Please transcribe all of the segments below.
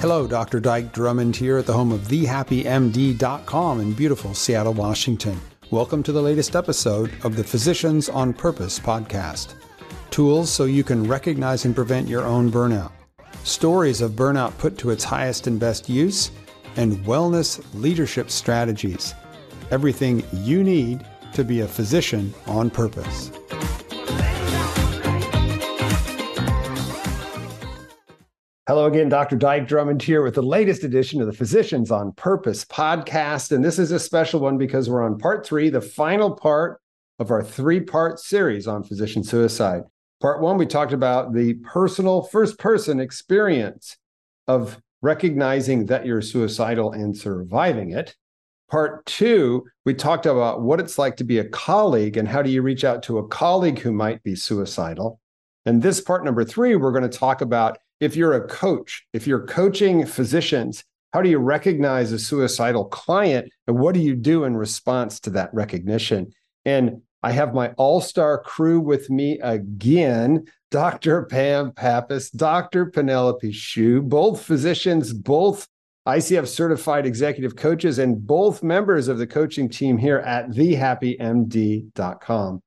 Hello, Dr. Dike Drummond here at the home of thehappymd.com in beautiful Seattle, Washington. Welcome to the latest episode of the Physicians on Purpose podcast. Tools so you can recognize and prevent your own burnout. Stories of burnout put to its highest and best use, and wellness leadership strategies. Everything you need to be a physician on purpose. Hello again, Dr. Dike Drummond here with the latest edition of the Physicians on Purpose podcast. And this is a special one because we're on part three, the final part of our three part series on physician suicide. Part one, we talked about the personal, first person experience of recognizing that you're suicidal and surviving it. Part two, we talked about what it's like to be a colleague and how do you reach out to a colleague who might be suicidal. And this part number three, we're going to talk about if you're a coach, if you're coaching physicians, how do you recognize a suicidal client and what do you do in response to that recognition? And I have my all star crew with me again Dr. Pam Pappas, Dr. Penelope Hsu, both physicians, both ICF certified executive coaches, and both members of the coaching team here at thehappymd.com.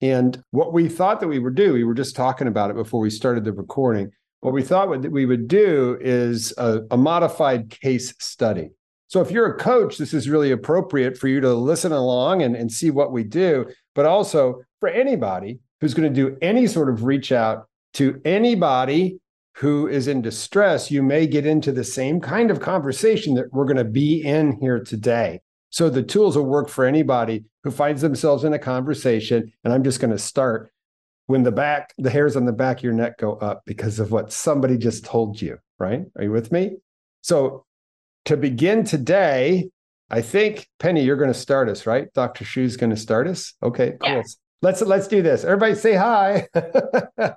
And what we thought that we would do, we were just talking about it before we started the recording what we thought that we would do is a, a, modified case study. So if you're a coach, this is really appropriate for you to listen along and, and see what we do, but also for anybody who's going to do any sort of reach out to anybody who is in distress, you may get into the same kind of conversation that we're going to be in here today. So the tools will work for anybody who finds themselves in a conversation. And I'm just going to start when the back, the hairs on the back of your neck go up because of what somebody just told you, right? Are you with me? So to begin today, I think Penny, you're going to start us, right? Dr. Hsu's going to start us. Okay, cool. Yeah. Let's let's do this. Everybody say hi.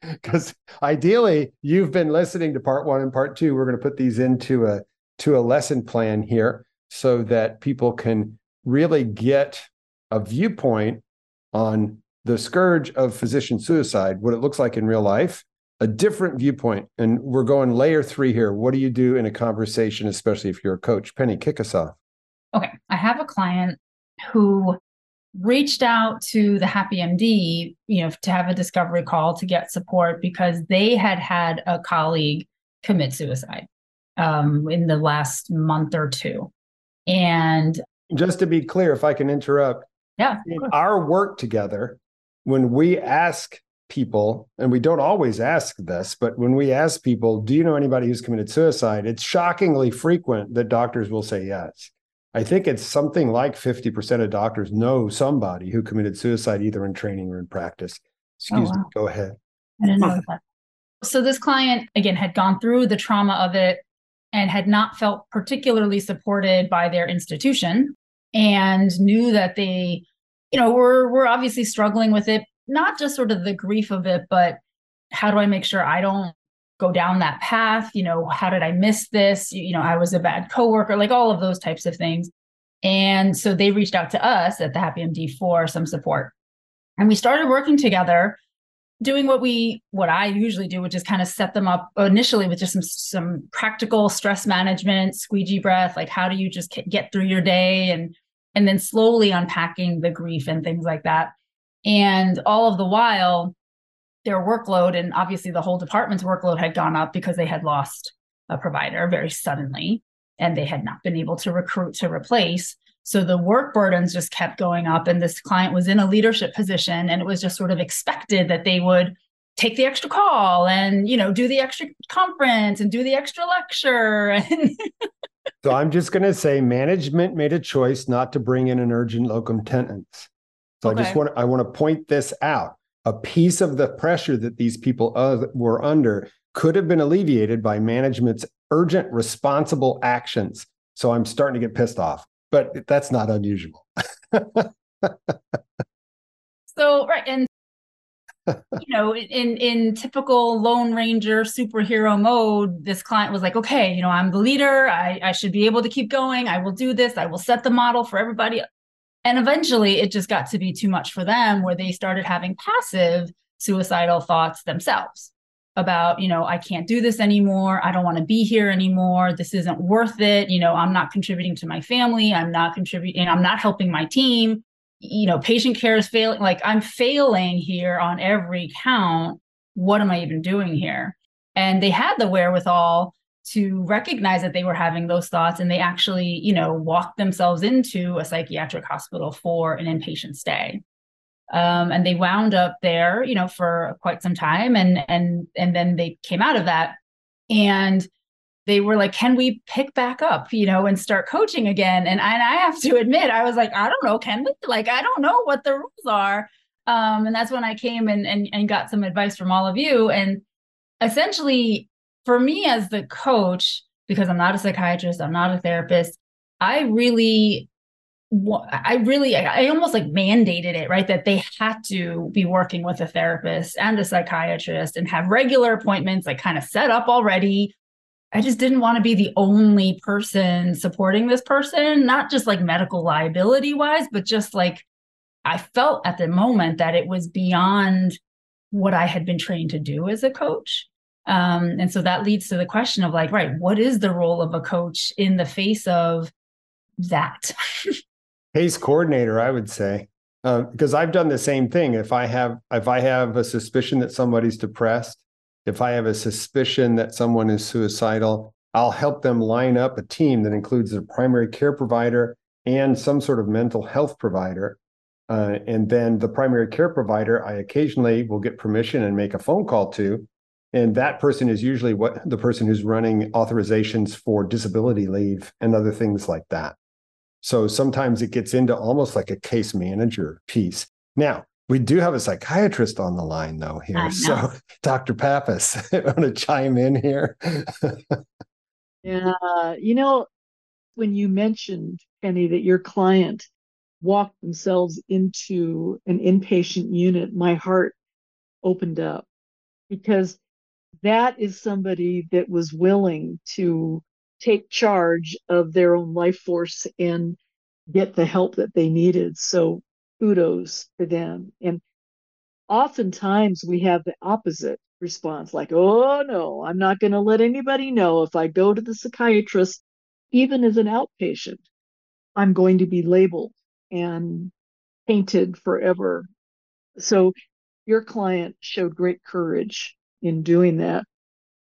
Because ideally, you've been listening to part one and part two. We're going to put these into a to a lesson plan here so that people can really get a viewpoint on the scourge of physician suicide, what it looks like in real life, a different viewpoint. And we're going layer three here. What do you do in a conversation, especially if you're a coach? Penny, kick us off. Okay. I have a client who reached out to the Happy MD, you know, to have a discovery call to get support because they had had a colleague commit suicide um, in the last month or two. And just to be clear, if I can interrupt, yeah, in our work together, when we ask people, and we don't always ask this, but when we ask people, do you know anybody who's committed suicide? It's shockingly frequent that doctors will say yes. I think it's something like 50% of doctors know somebody who committed suicide either in training or in practice. Oh, Excuse oh, wow. me, go ahead. I didn't know that. So this client again had gone through the trauma of it and had not felt particularly supported by their institution and knew that they you know, we're we're obviously struggling with it, not just sort of the grief of it, but how do I make sure I don't go down that path? You know, how did I miss this? You know, I was a bad coworker, like all of those types of things. And so they reached out to us at the Happy MD for some support. And we started working together, doing what we what I usually do, which is kind of set them up initially with just some some practical stress management, squeegee breath, like how do you just get through your day and and then slowly unpacking the grief and things like that. And all of the while, their workload and obviously the whole department's workload had gone up because they had lost a provider very suddenly and they had not been able to recruit to replace. So the work burdens just kept going up. And this client was in a leadership position and it was just sort of expected that they would take the extra call and you know do the extra conference and do the extra lecture and so I'm just going to say management made a choice not to bring in an urgent locum tenens. So okay. I just want I want to point this out. A piece of the pressure that these people uh, were under could have been alleviated by management's urgent responsible actions. So I'm starting to get pissed off, but that's not unusual. so right and you know, in in typical Lone Ranger superhero mode, this client was like, okay, you know, I'm the leader. I, I should be able to keep going. I will do this. I will set the model for everybody. And eventually it just got to be too much for them where they started having passive suicidal thoughts themselves. about, you know, I can't do this anymore. I don't want to be here anymore. This isn't worth it. You know, I'm not contributing to my family. I'm not contributing, I'm not helping my team. You know, patient care is failing. Like I'm failing here on every count. What am I even doing here? And they had the wherewithal to recognize that they were having those thoughts and they actually, you know, walked themselves into a psychiatric hospital for an inpatient stay. Um, and they wound up there, you know, for quite some time, and and and then they came out of that, and they were like, "Can we pick back up, you know, and start coaching again?" And I, and I have to admit, I was like, "I don't know, can we? Like, I don't know what the rules are." Um, and that's when I came and, and and got some advice from all of you, and essentially, for me as the coach, because I'm not a psychiatrist, I'm not a therapist, I really I really, I almost like mandated it, right? That they had to be working with a therapist and a psychiatrist and have regular appointments, like kind of set up already. I just didn't want to be the only person supporting this person, not just like medical liability wise, but just like I felt at the moment that it was beyond what I had been trained to do as a coach. Um, and so that leads to the question of like, right, what is the role of a coach in the face of that? case coordinator, I would say, uh, because I've done the same thing. If I have if I have a suspicion that somebody's depressed, if I have a suspicion that someone is suicidal, I'll help them line up a team that includes a primary care provider and some sort of mental health provider. Uh, and then the primary care provider, I occasionally will get permission and make a phone call to. And that person is usually what the person who's running authorizations for disability leave and other things like that. So sometimes it gets into almost like a case manager piece. Now, we do have a psychiatrist on the line though here. So Dr. Pappas, want to chime in here? yeah, you know, when you mentioned Penny that your client walked themselves into an inpatient unit, my heart opened up because that is somebody that was willing to take charge of their own life force and get the help that they needed. So kudos to them. And oftentimes we have the opposite response like, oh no, I'm not going to let anybody know if I go to the psychiatrist, even as an outpatient, I'm going to be labeled and painted forever. So your client showed great courage in doing that.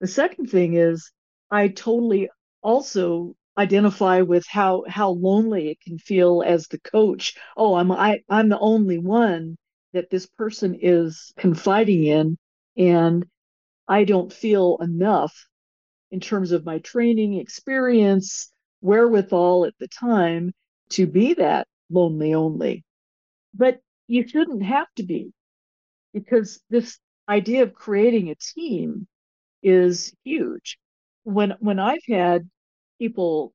The second thing is, I totally also identify with how how lonely it can feel as the coach. Oh i'm I, i'm the only one that this person is confiding in and i don't feel enough in terms of my training experience wherewithal at the time to be that lonely only. But you shouldn't have to be because this idea of creating a team is huge. When when I've had people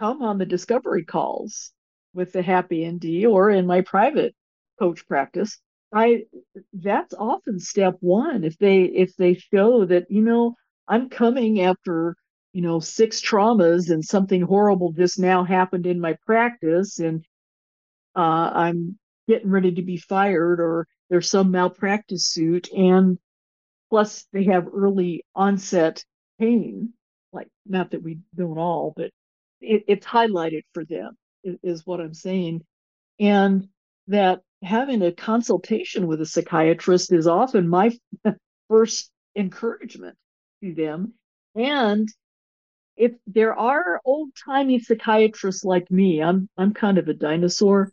come on the discovery calls with the happy MD or in my private coach practice, I that's often step one. If they if they show that, you know, I'm coming after, you know, six traumas and something horrible just now happened in my practice and uh, I'm getting ready to be fired or there's some malpractice suit and plus they have early onset pain like not that we don't all, but it, it's highlighted for them is, what I'm saying, and that having a consultation with a psychiatrist is often my first encouragement to them, and if there are old timey psychiatrists like me, I'm I'm kind of a dinosaur,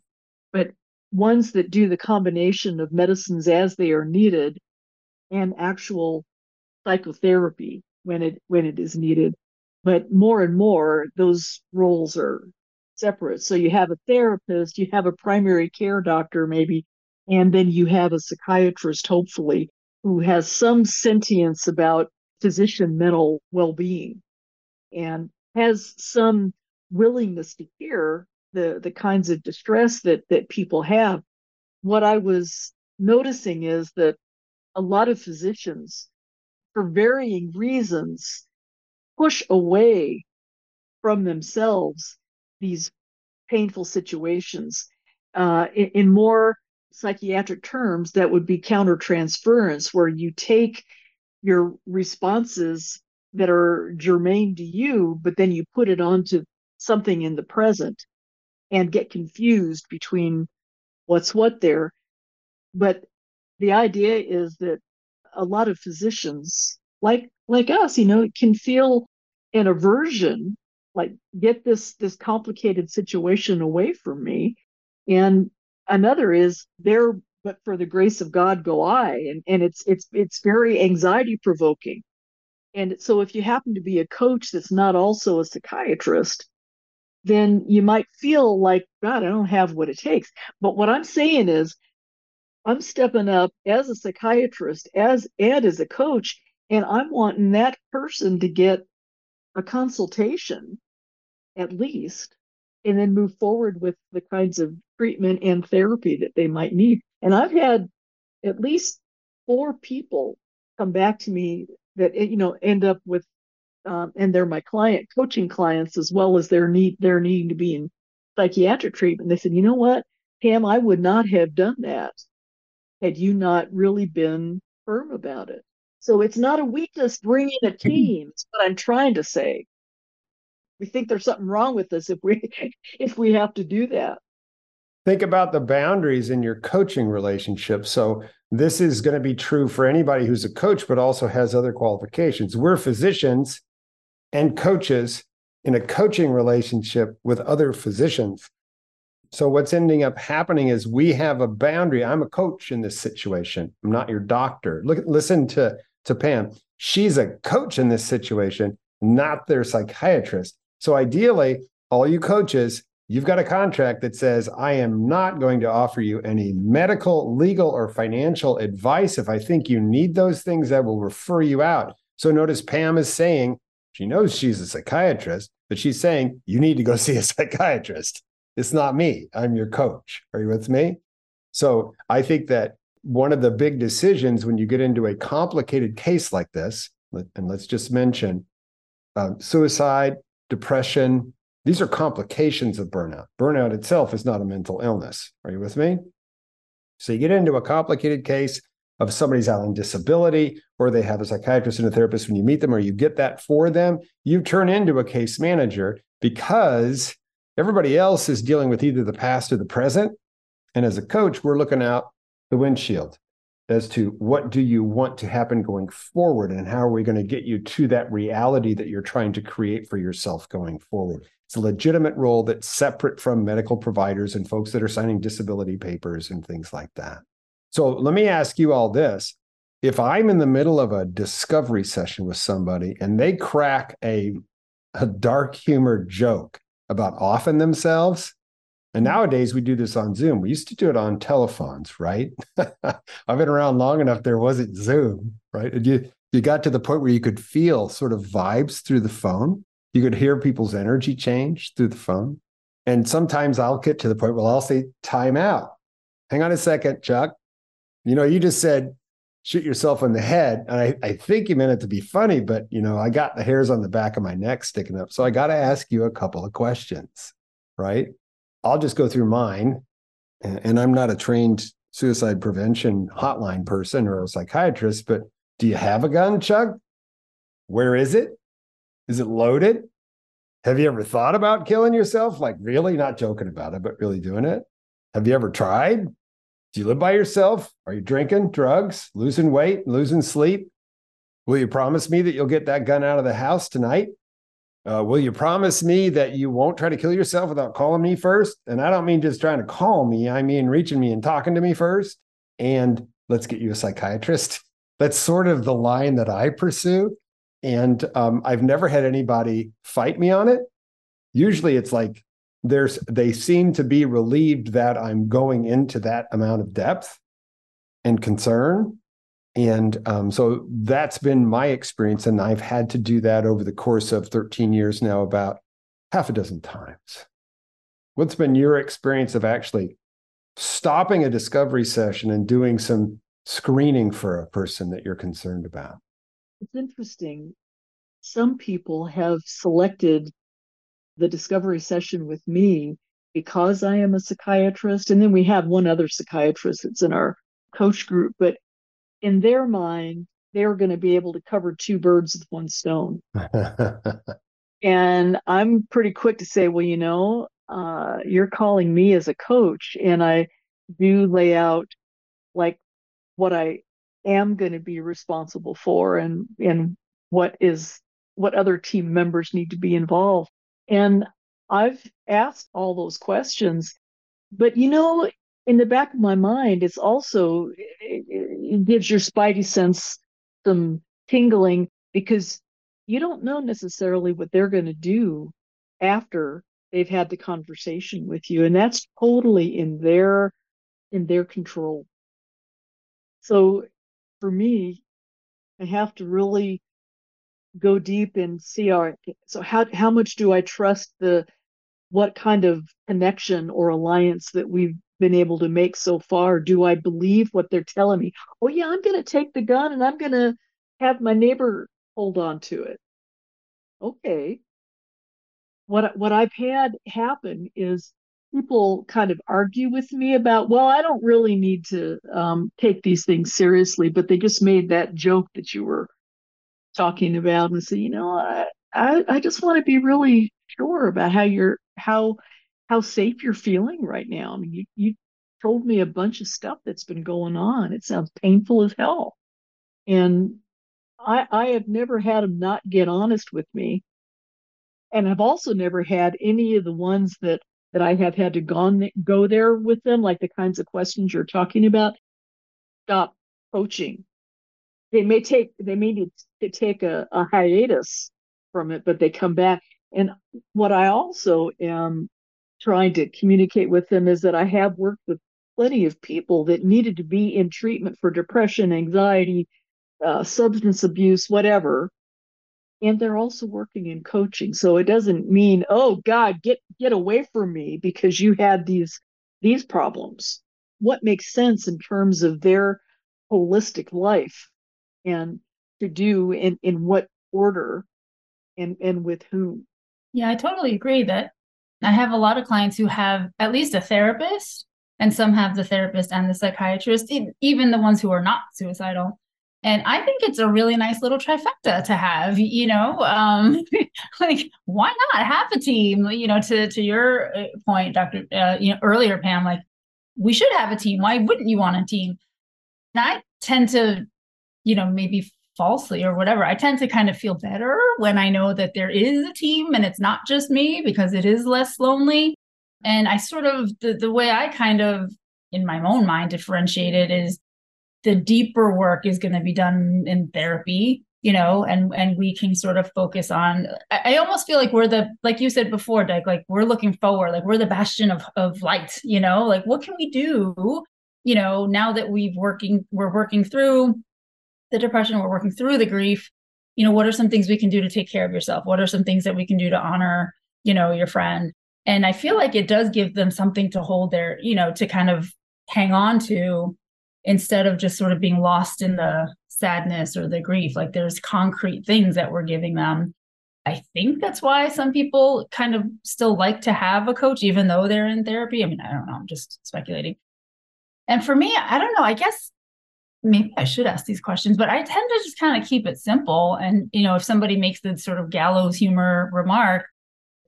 but ones that do the combination of medicines as they are needed and actual psychotherapy when it when it is needed. But more and more those roles are separate. So you have a therapist you have a primary care doctor maybe and then you have a psychiatrist hopefully who has some sentience about physician mental well-being and has some willingness to hear the the kinds of distress that that people have. What i was noticing is that a lot of physicians for varying reasons, push away from themselves these painful situations. Uh, in, in more psychiatric terms, that would be countertransference, where you take your responses that are germane to you, but then you put it onto something in the present and get confused between what's what there. But the idea is that a lot of physicians, like like us, you know, can feel an aversion, like get this this complicated situation away from me. And another is there, but for the grace of God go I. And and it's it's it's very anxiety provoking. And so if you happen to be a coach that's not also a psychiatrist, then you might feel like, God, I don't have what it takes. But what I'm saying is I'm stepping up as a psychiatrist, as and as a coach, and I'm wanting that person to get a consultation at least, and then move forward with the kinds of treatment and therapy that they might need. And I've had at least four people come back to me that you know end up with um, and they're my client coaching clients as well as their need their need to be in psychiatric treatment they said you know what pam i would not have done that had you not really been firm about it. So it's not a weakness bringing a team it's what i'm trying to say. We think there's something wrong with us if we if we have to do that. Think about the boundaries in your coaching relationship so this is going to be true for anybody who's a coach but also has other qualifications. We're physicians and coaches in a coaching relationship with other physicians. So what's ending up happening is we have a boundary. I'm a coach in this situation. I'm not your doctor. Look, listen to to Pam. She's a coach in this situation, not their psychiatrist. So ideally, all you coaches, you've got a contract that says I am not going to offer you any medical, legal, or financial advice. If I think you need those things, I will refer you out. So notice Pam is saying she knows she's a psychiatrist, but she's saying, you need to go see a psychiatrist. It's not me. I'm your coach. Are you with me? So I think that one of the big decisions when you get into a complicated case like this, and let's just mention uh, suicide, depression, these are complications of burnout. Burnout itself is not a mental illness. Are you with me? So you get into a complicated case, of somebody's out on disability or they have a psychiatrist and a therapist when you meet them or you get that for them, you turn into a case manager because everybody else is dealing with either the past or the present. And as a coach, we're looking out the windshield as to what do you want to happen going forward and how are we going to get you to that reality that you're trying to create for yourself going forward. It's a legitimate role that's separate from medical providers and folks that are signing disability papers and things like that. So let me ask you all this. If I'm in the middle of a discovery session with somebody and they crack a, a dark humor joke about offing themselves, and hmm. nowadays we do this on Zoom. We used to do it on telephones, right? I've been around long enough. There wasn't Zoom, right? And you you got to the point where you could feel sort of vibes through the phone. You could hear people's energy change through the phone. And sometimes I'll get to the point where I'll say, time out. Hang on a second, Chuck. You know, you just said shoot yourself in the head. And I, I think you meant it to be funny, but you know, I got the hairs on the back of my neck sticking up. So I got to ask you a couple of questions, right? I'll just go through mine. And I'm not a trained suicide prevention hotline person or a psychiatrist, but do you have a gun, Chuck? Where is it? Is it loaded? Have you ever thought about killing yourself? Like, really? Not joking about it, but really doing it? Have you ever tried? Do you live by yourself? Are you drinking, drugs, losing weight, losing sleep? Will you promise me that you'll get that gun out of the house tonight? Uh, will you promise me that you won't try to kill yourself without calling me first? And I don't mean just trying to call me, I mean reaching me and talking to me first. And let's get you a psychiatrist. That's sort of the line that I pursue. And um, I've never had anybody fight me on it. Usually it's like, there's they seem to be relieved that I'm going into that amount of depth and concern. And um, so that's been my experience. And I've had to do that over the course of 13 years now, about half a dozen times. What's been your experience of actually stopping a discovery session and doing some screening for a person that you're concerned about? It's interesting. Some people have selected the discovery session with me because I am a psychiatrist. And then we have one other psychiatrist that's in our coach group. But in their mind, they're going to be able to cover two birds with one stone. and I'm pretty quick to say, well, you know, uh, you're calling me as a coach, and I do lay out like what I am going to be responsible for and and what is what other team members need to be involved. And I've asked all those questions, but you know, in the back of my mind, it's also it, it gives your spidey sense some tingling because you don't know necessarily what they're going to do after they've had the conversation with you and that's totally in their in their control. So for me i have to really go deep and see our so how how much do i trust the what kind of connection or alliance that we've been able to make so far? Do i believe what they're telling me? Oh yeah i'm going to take the gun and i'm going to have my neighbor hold on to it. Okay. What what i've had happen is people kind of argue with me about well i don't really need to um, take these things seriously but they just made that joke that you were talking about and say you know i i, I just want to be really sure about how you're how how safe you're feeling right now. I mean you, you told me a bunch of stuff that's been going on. It sounds painful as hell. And i i have never had them not get honest with me. And i've also never had any of the ones that that I have had to gone go there with them, like the kinds of questions you're talking about, stop coaching. They may take they may need to take a, a hiatus from it, but they come back. And what I also am trying to communicate with them is that I have worked with plenty of people that needed to be in treatment for depression, anxiety, uh, substance abuse, whatever, and they're also working in coaching. So it doesn't mean oh god get get away from me because you had these these problems. What makes sense in terms of their holistic life and to do in in what order and and with whom yeah i totally agree that i have a lot of clients who have at least a therapist and some have the therapist and the psychiatrist even the ones who are not suicidal and I think it's a really nice little trifecta to have, you know, um, like why not have a team, you know, to, to your uh, point, Dr. Uh, you know, earlier, Pam, like we should have a team. Why wouldn't you want a team? And I tend to, you know, maybe falsely or whatever, I tend to kind of feel better when I know that there is a team and it's not just me because it is less lonely. And I sort of, the, the way I kind of, in my own mind, differentiate it is the deeper work is going to be done in therapy you know and and we can sort of focus on I, almost feel like we're the like you said before like we're looking forward like we're the bastion of of light you know like what can we do you know now that we've working we're working through the depression we're working through the grief you know what are some things we can do to take care of yourself? What are some things that we can do to honor you know your friend? And i feel like it does give them something to hold their you know to kind of hang on to instead of just sort of being lost in the sadness or the grief. Like there's concrete things that we're giving them. I think that's why some people kind of still like to have a coach even though they're in therapy. I mean i don't know i'm just speculating. And for me i don't know i guess maybe i should ask these questions but i tend to just kind of keep it simple and you know if somebody makes the sort of gallows humor remark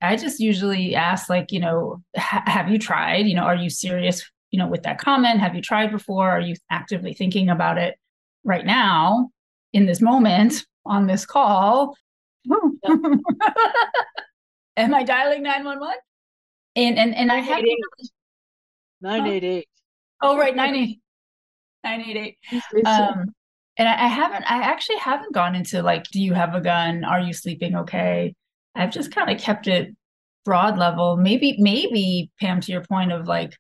i just usually ask like you know have you tried you know are you serious you know, with that comment? Have you tried before? Are you actively thinking about it right now in this moment on this call? Am I dialing 911? And and and I have 988. Oh, right, 98. 988. Um, and I, I haven't, I actually haven't gone into like, do you have a gun? Are you sleeping okay? I've just kind of kept it broad level. Maybe, maybe Pam, to your point of like,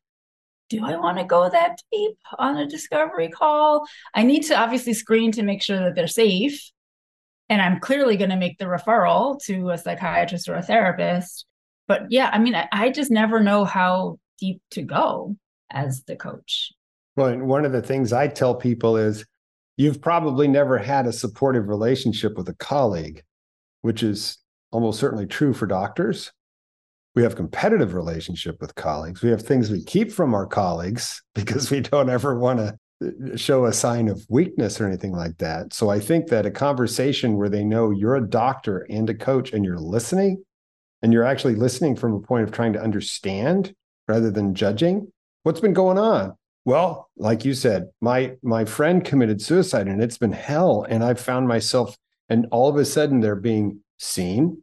do I want to go that deep on a discovery call? I need to obviously screen to make sure that they're safe. And I'm clearly going to make the referral to a psychiatrist or a therapist. But yeah, I mean, I, I just never know how deep to go as the coach. Well, one of the things I tell people is you've probably never had a supportive relationship with a colleague, which is almost certainly true for doctors. We have competitive relationship with colleagues. We have things we keep from our colleagues because we don't ever want to uh, uh, show a sign of weakness or anything like that. So I think that a conversation where they know you're a doctor and a coach and you're listening and you're actually listening from a point of trying to understand rather than judging what's been going on well like you said my my friend committed suicide and it's been hell and i've found myself and all of a sudden they're being seen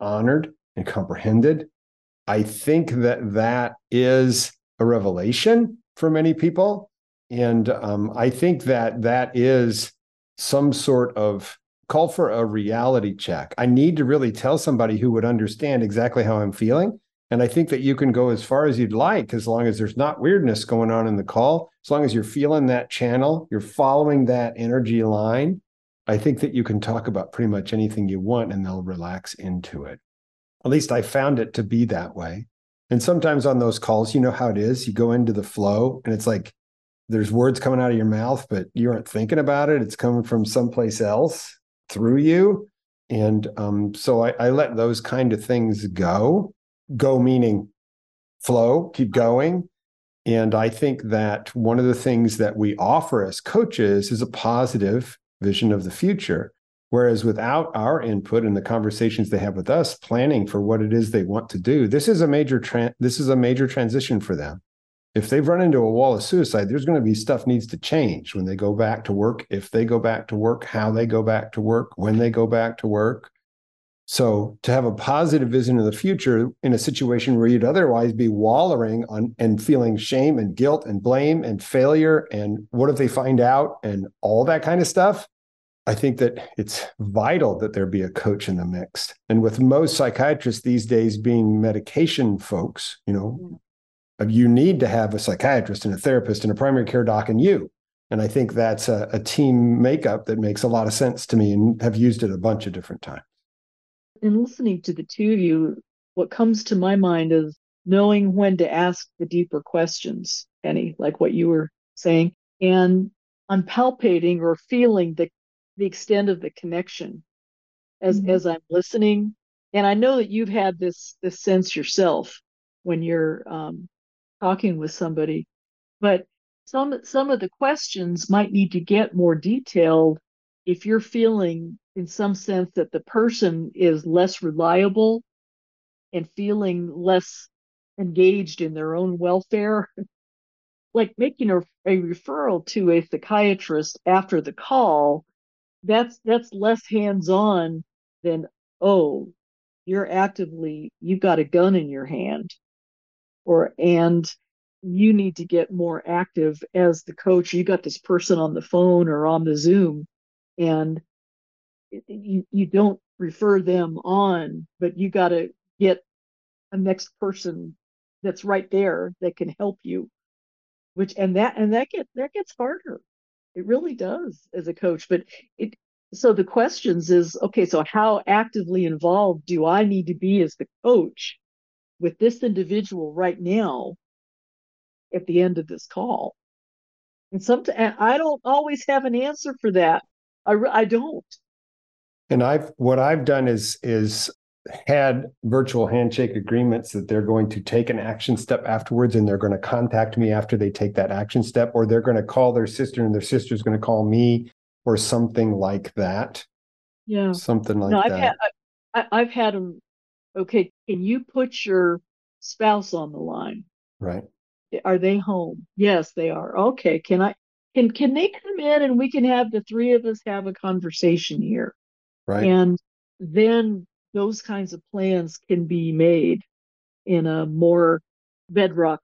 honored and comprehended i think that that is a revelation for many people and um, I think that that is some sort of call for a reality check. I need to really tell somebody who would understand exactly how I'm feeling. And I think that you can go as far as you'd like, as long as there's not weirdness going on in the call, as long as you're feeling that channel, you're following that energy line. I think that you can talk about pretty much anything you want and they'll relax into it. At least I found it to be that way. And sometimes on those calls, you know how it is. You go into the flow and it's like there's words coming out of your mouth, but you aren't thinking about it. It's coming from someplace else through you. And um, so I, I let those kind of things go. Go meaning flow, keep going. And I think that one of the things that we offer as coaches is a positive vision of the future. Whereas without our input and the conversations they have with us, planning for what it is they want to do, this is a major tra- this is a major transition for them if they've run into a wall of suicide, there's going to be stuff needs to change when they go back to work, if they go back to work, how they go back to work, when they go back to work. So to have a positive vision of the future in a situation where you'd otherwise be wallowing on and feeling shame and guilt and blame and failure and what if they find out and all that kind of stuff, I think that it's vital that there be a coach in the mix. And with most psychiatrists these days being medication folks, you know, uh, you need to have a psychiatrist and a therapist and a primary care doc and you. And I think that's a, a team makeup that makes a lot of sense to me and have used it a bunch of different times. In listening to the two of you, what comes to my mind is knowing when to ask the deeper questions, Penny, like what you were saying, and I'm palpating or feeling the the extent of the connection as mm-hmm. as I'm listening. And I know that you've had this this sense yourself when you're um, talking with somebody. But some some of the questions might need to get more detailed if you're feeling in some sense that the person is less reliable and feeling less engaged in their own welfare like making a, a referral to a psychiatrist after the call that's that's less hands-on than oh you're actively you've got a gun in your hand or and you need to get more active as the coach. You got this person on the phone or on the zoom and you, you don't refer them on but you got to get a next person that's right there that can help you which and that and that get that gets harder it really does as a coach but it so the questions is okay so how actively involved do i need to be as the coach with this individual right now at the end of this call. And sometimes I don't always have an answer for that. I, I don't. And I've what I've done is is had virtual handshake agreements that they're going to take an action step afterwards and they're going to contact me after they take that action step or they're going to call their sister and their sister's going to call me or something like that yeah something like no, I've that had, I, i've had them okay, can you put your spouse on the line? Right. Are they home? Yes, they are. Okay. Can I can can they come in and we can have the three of us have a conversation here? Right. And then those kinds of plans can be made in a more bedrock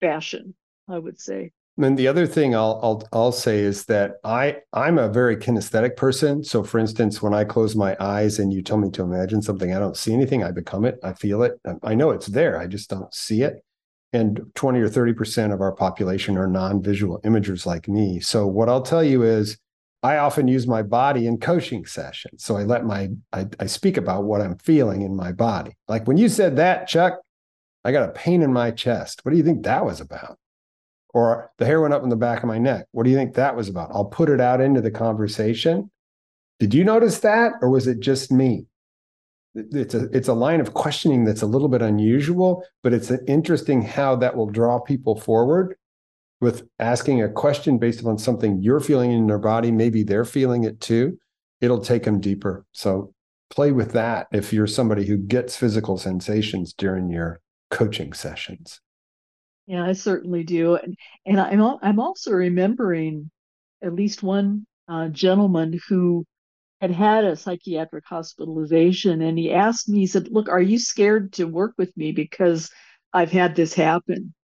fashion, I would say. And the other thing I'll, I'll I'll say is that I I'm a very kinesthetic person. So, for instance, when I close my eyes and you tell me to imagine something, I don't see anything. I become it. I feel it. I know it's there. I just don't see it. And 20 or 30 percent of our population are non-visual imagers like me. So, what I'll tell you is, I often use my body in coaching sessions. So I let my I, I speak about what I'm feeling in my body. Like when you said that, Chuck, I got a pain in my chest. What do you think that was about? or the hair went up in the back of my neck. What do you think that was about? I'll put it out into the conversation. Did you notice that, or was it just me? It's a it's a line of questioning that's a little bit unusual, but it's interesting how that will draw people forward. with asking a question based upon something you're feeling in their body, maybe they're feeling it too, it'll take them deeper. So play with that if you're somebody who gets physical sensations during your coaching sessions. Yeah, I certainly do. And, and I'm, I'm also remembering at least one uh, gentleman who had had a psychiatric hospitalization and he asked me he said look are you scared to work with me because i've had this happen?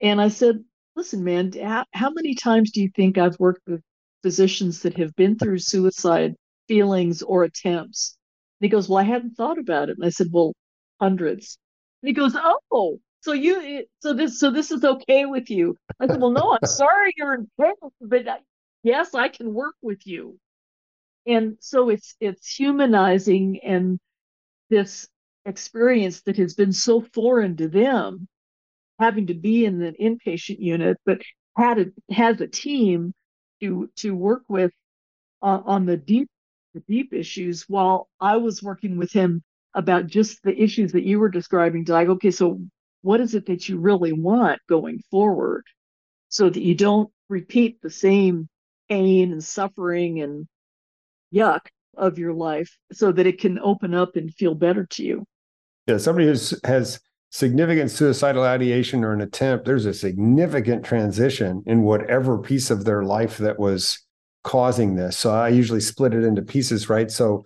And i said listen man how, many times do you think i've worked with physicians that have been through suicide feelings or attempts? And he goes well i hadn't thought about it. And i said well hundreds. And he goes oh so you so this so this is okay with you? I said well no i'm sorry you're in pain but yes i can work with you and so it's it's humanizing and this experience that has been so foreign to them having to be in the inpatient unit but had a, has a team to to work with on the deep the deep issues while I was working with him about just the issues that you were describing like okay so what is it that you really want going forward so that you don't repeat the same pain and suffering and yuck of your life so that it can open up and feel better to you. Yeah, somebody who has significant suicidal ideation or an attempt, there's a significant transition in whatever piece of their life that was causing this. So I usually split it into pieces, right? So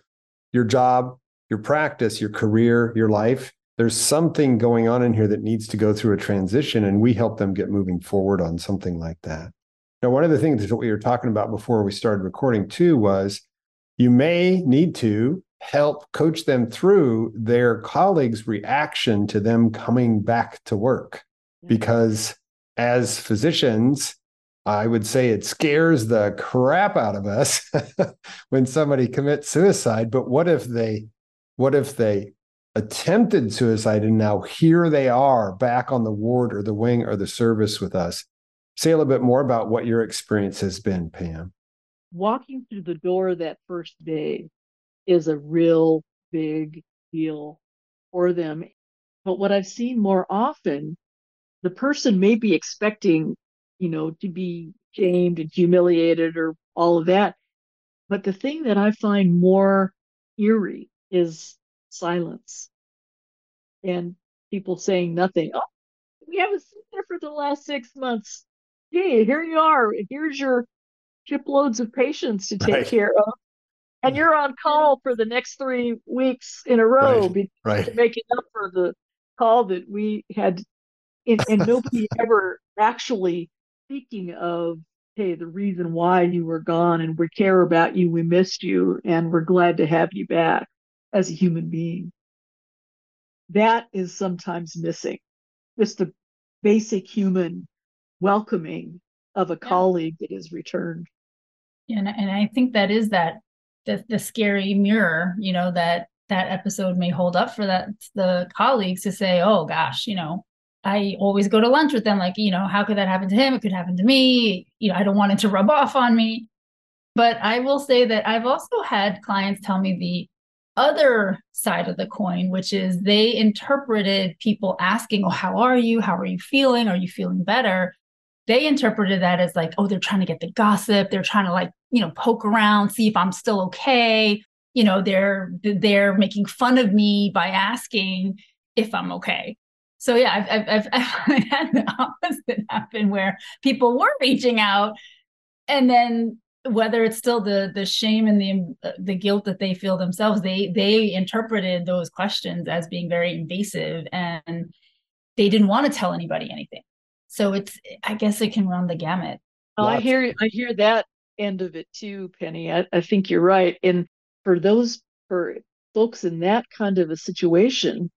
your job, your practice, your career, your life, there's something going on in here that needs to go through a transition, and we help them get moving forward on something like that. Now, one of the things that we were talking about before we started recording too was you may need to help coach them through their colleagues' reaction to them coming back to work. Because as physicians, I would say it scares the crap out of us when somebody commits suicide. But what if they, what if they attempted suicide and now here they are back on the ward or the wing or the service with us? Say a little bit more about what your experience has been, Pam walking through the door that first day is a real big deal for them. But what I've seen more often, the person may be expecting, you know, to be shamed and humiliated or all of that. But the thing that I find more eerie is silence and people saying nothing. Oh, we haven't seen there for the last six months. Hey, here you are. Here's your shiploads of patients to take right. care of. And you're on call for the next three weeks in a row right. right. making up for the call that we had. And, and nobody ever actually speaking of, hey, the reason why you were gone and we care about you, we missed you, and we're glad to have you back as a human being. That is sometimes missing. Just the basic human welcoming of a yeah. colleague that is returned. And and I think that is that the the scary mirror, you know, that that episode may hold up for that the colleagues to say, oh gosh, you know, I always go to lunch with them. Like, you know, how could that happen to him? It could happen to me. You know, I don't want it to rub off on me. But I will say that I've also had clients tell me the other side of the coin, which is they interpreted people asking, Oh, how are you? How are you feeling? Are you feeling better? They interpreted that as like, oh, they're trying to get the gossip. They're trying to like, you know, poke around, see if I'm still okay. You know, they're they're making fun of me by asking if I'm okay. So yeah, I've I've, I've had the opposite happen where people were reaching out, and then whether it's still the the shame and the uh, the guilt that they feel themselves, they they interpreted those questions as being very invasive, and they didn't want to tell anybody anything. So it's I guess it can run the gamut. Well, I hear I hear that end of it too, Penny. I, I think you're right. And for those for folks in that kind of a situation,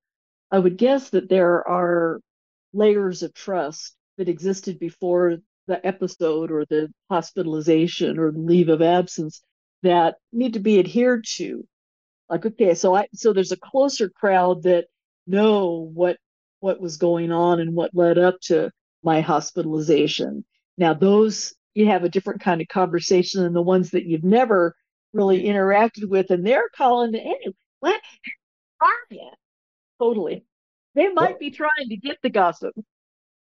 I would guess that there are layers of trust that existed before the episode or the hospitalization or the leave of absence that need to be adhered to. Like, okay, so I so there's a closer crowd that know what what was going on and what led up to my hospitalization. Now, those you have a different kind of conversation than the ones that you've never really interacted with, and they're calling, hey, what are you? Totally. They might well, be trying to get the gossip.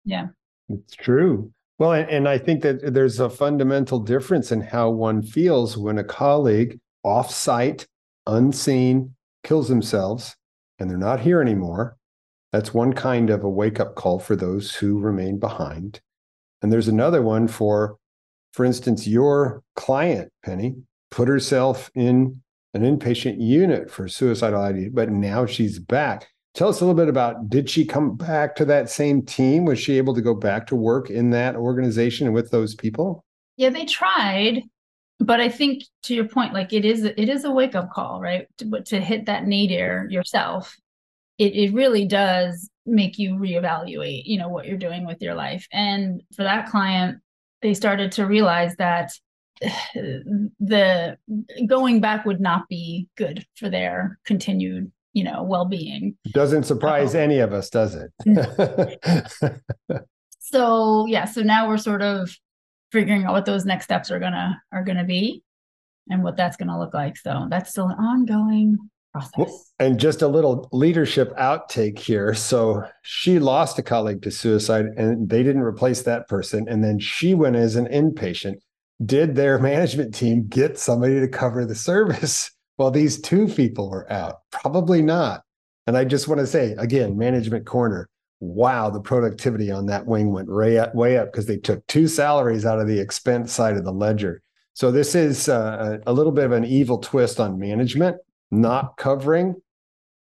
Yeah. It's true. Well, and, and I think that there's a fundamental difference in how one feels when a colleague offsite, unseen, kills themselves and they're not here anymore. That's one kind of a wake up call for those who remain behind. And there's another one for, for instance, your client, Penny, put herself in an inpatient unit for suicidal ideation, but now she's back. Tell us a little bit about did she come back to that same team? Was she able to go back to work in that organization and with those people? Yeah, they tried, but I think to your point, like it is it is a wake up call, right? To, to hit that nadir yourself, it it really does make you reevaluate, you know, what you're doing with your life. And for that client, they started to realize that the going back would not be good for their continued you know well-being. Doesn't surprise um, any of us does it? So yeah so now we're sort of figuring out what those next steps are gonna are gonna be and what that's gonna look like. So that's still an ongoing process and just a little leadership outtake here so she lost a colleague to suicide and they didn't replace that person and then she went as an inpatient did their management team get somebody to cover the service while these two people were out? Probably not. And I just want to say again, management corner, wow, the productivity on that wing went way up, way up because they took two salaries out of the expense side of the ledger. So this is uh, a little bit of an evil twist on management, not covering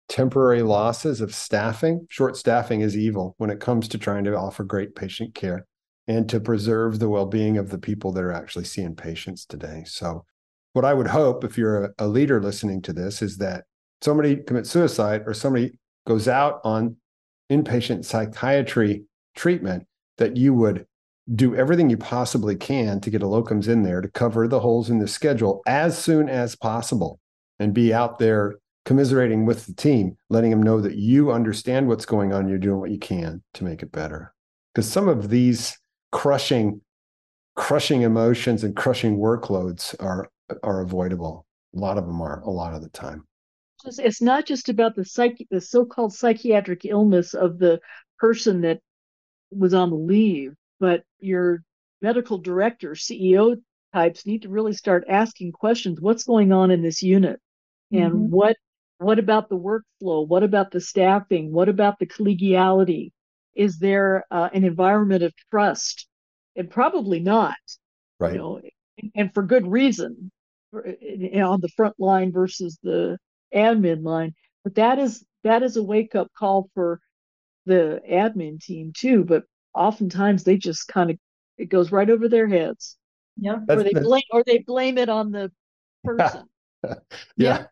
temporary losses of staffing. Short staffing is evil when it comes to trying to offer great patient care and to preserve the well-being of the people that are actually seeing patients today. So what I would hope if you're a, a leader listening to this is that somebody commits suicide or somebody goes out on inpatient psychiatry treatment that you would do everything you possibly can to get a locums in there to cover the holes in the schedule as soon as possible and be out there commiserating with the team, letting them know that you understand what's going on, you're doing what you can to make it better. Because some of these crushing crushing emotions and crushing workloads are are avoidable. A lot of them are a lot of the time. It's not just about the psych the so-called psychiatric illness of the person that was on the leave but your medical director ceo types need to really start asking questions. What's going on in this unit and mm-hmm. what what about the workflow what about the staffing what about the collegiality is there uh, an environment of trust? And probably not. Right. You know, and for good reason on the front line versus the admin line. But that is that is a wake up call for the admin team too. But oftentimes they just kind of it goes right over their heads. Yeah. Or they blame or they blame it on the person. yeah. yeah.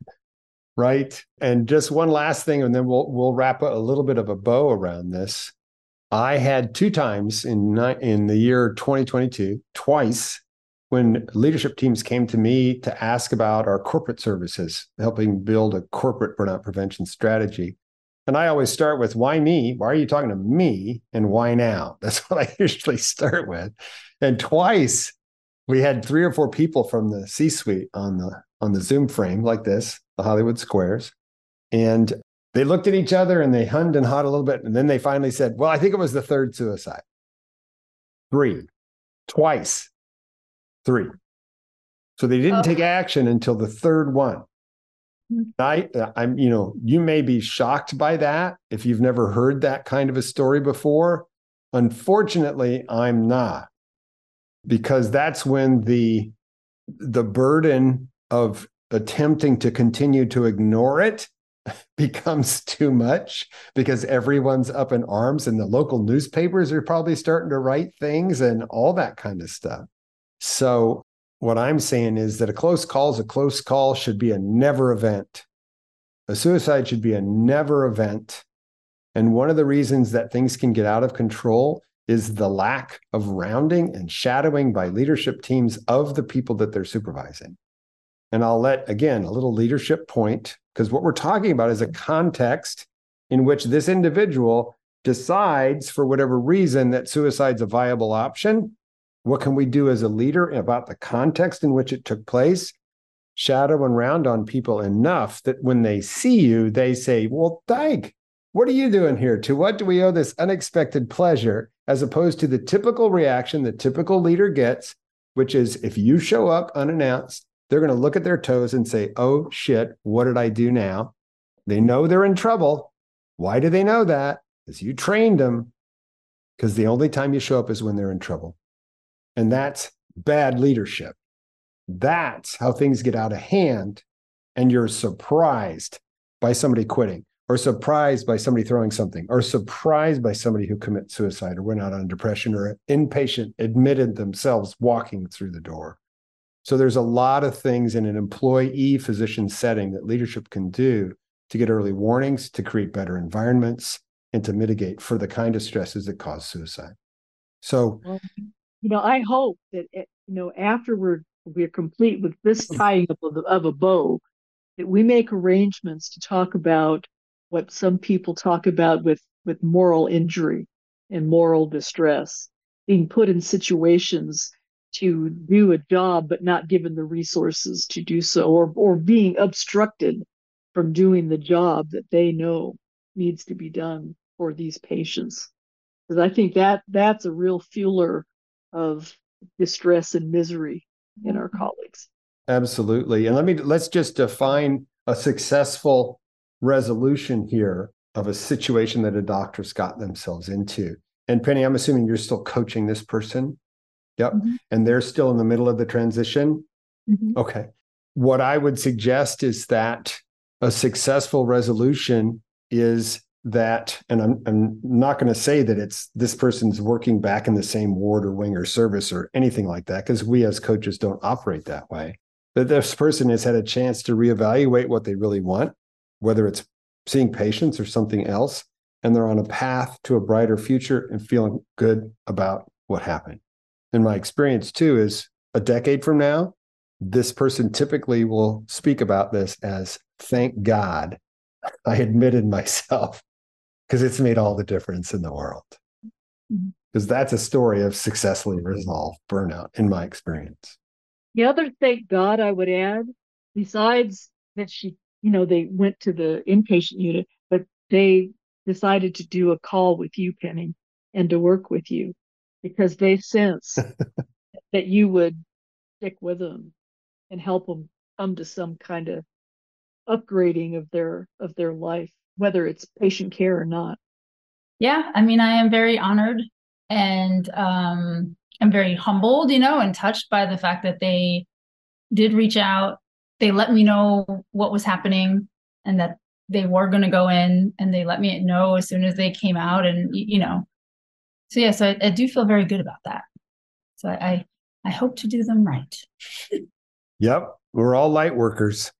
Right. And just one last thing, and then we'll we'll wrap a little bit of a bow around this. I had two times in in the year 2022, twice when leadership teams came to me to ask about our corporate services, helping build a corporate burnout prevention strategy. And I always start with why me? Why are you talking to me? And why now? That's what I usually start with. And twice we had three or four people from the C-suite on the on the Zoom frame like this, the Hollywood Squares. And they looked at each other and they hummed and hawed a little bit. And then they finally said, Well, I think it was the third suicide. Three, twice, three. So they didn't oh. take action until the third one. Hmm. I, I'm, you know, you may be shocked by that if you've never heard that kind of a story before. Unfortunately, I'm not, because that's when the the burden of attempting to continue to ignore it becomes too much because everyone's up in arms and the local newspapers are probably starting to write things and all that kind of stuff. So, what I'm saying is that a close call is a close call, should be a never event. A suicide should be a never event. And one of the reasons that things can get out of control is the lack of rounding and shadowing by leadership teams of the people that they're supervising. And I'll let, again, a little leadership point because what we're talking about is a context in which this individual decides, for whatever reason, that suicide's a viable option. What can we do as a leader about the context in which it took place? Shadow and round on people enough that when they see you, they say, Well, Dike, what are you doing here? To what do we owe this unexpected pleasure? as opposed to the typical reaction the typical leader gets, which is if you show up unannounced, they're going to look at their toes and say, Oh shit, what did I do now? They know they're in trouble. Why do they know that? Because you trained them. Because the only time you show up is when they're in trouble. And that's bad leadership. That's how things get out of hand. And you're surprised by somebody quitting, or surprised by somebody throwing something, or surprised by somebody who commits suicide or went out on depression, or inpatient admitted themselves walking through the door. So there's a lot of things in an employee physician setting that leadership can do to get early warnings, to create better environments, and to mitigate for the kind of stresses that cause suicide. So, well, you know, I hope that eh, you know after we're we're complete with this tying up of, the, of a bow, that we make arrangements to talk about what some people talk about with with moral injury and moral distress, being put in situations to do a job but not given the resources to do so, or or being obstructed from doing the job that they know needs to be done for these patients. Because I think that that's a real fueler of distress and misery in our mm-hmm. colleagues. Absolutely. And let me let's just define a successful resolution here of a situation that a doctor's got themselves into. And Penny, I'm assuming you're still coaching this person. Yep. Mm-hmm. And they're still in the middle of the transition. Mm-hmm. Okay. What I would suggest is that a successful resolution is that, and I'm, I'm not going to say that it's this person's working back in the same ward or wing or service or anything like that, because we as coaches don't operate that way. That this person has had a chance to reevaluate what they really want, whether it's seeing patients or something else, and they're on a path to a brighter future and feeling good about what happened. And my experience too is a decade from now, this person typically will speak about this as thank God I admitted myself because it's made all the difference in the world. Because mm-hmm. that's a story of successfully resolved burnout, in my experience. The other thank God I would add, besides that she, you know, they went to the inpatient unit, but they decided to do a call with you, Penny, and to work with you because they sense that you would stick with them and help them come to some kind of upgrading of their of their life whether it's patient care or not. Yeah i mean i am very honored and um i'm very humbled you know and touched by the fact that they did reach out. They let me know what was happening and that they were going to go in and they let me know as soon as they came out and you know so yeah so I, I do feel very good about that so I, I hope to do them right yep we're all light workers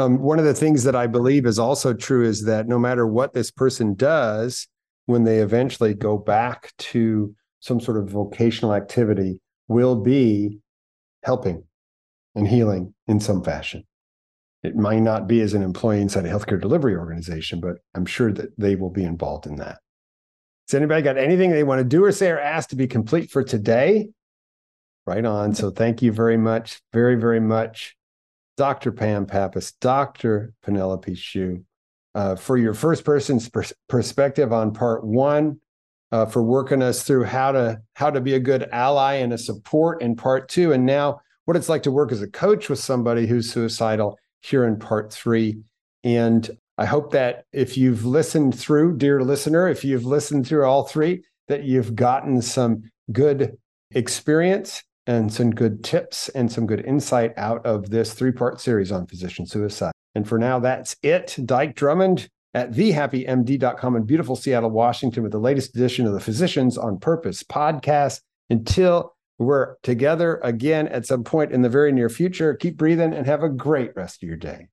um, one of the things that I believe is also true is that no matter what this person does, when they eventually go back to some sort of vocational activity, will be helping and healing in some fashion. It might not be as an employee inside a healthcare delivery organization, but I'm sure that they will be involved in that. Anybody got anything they want to do or say or ask to be complete for today? Right on. So thank you very much, very, very much Dr. Pam Pappas, Dr. Penelope Hsu, uh, for your first person's pers- perspective on part one, uh, for working us through how to how to be a good ally and a support in part two, and now what it's like to work as a coach with somebody who's suicidal here in part three. And I hope that if you've listened through, dear listener, if you've listened through all three, that you've gotten some good experience and some good tips and some good insight out of this three part series on physician suicide. And for now, that's it. Dike Drummond at thehappymd.com in beautiful Seattle, Washington, with the latest edition of the Physicians on Purpose podcast. Until we're together again at some point in the very near future, keep breathing and have a great rest of your day.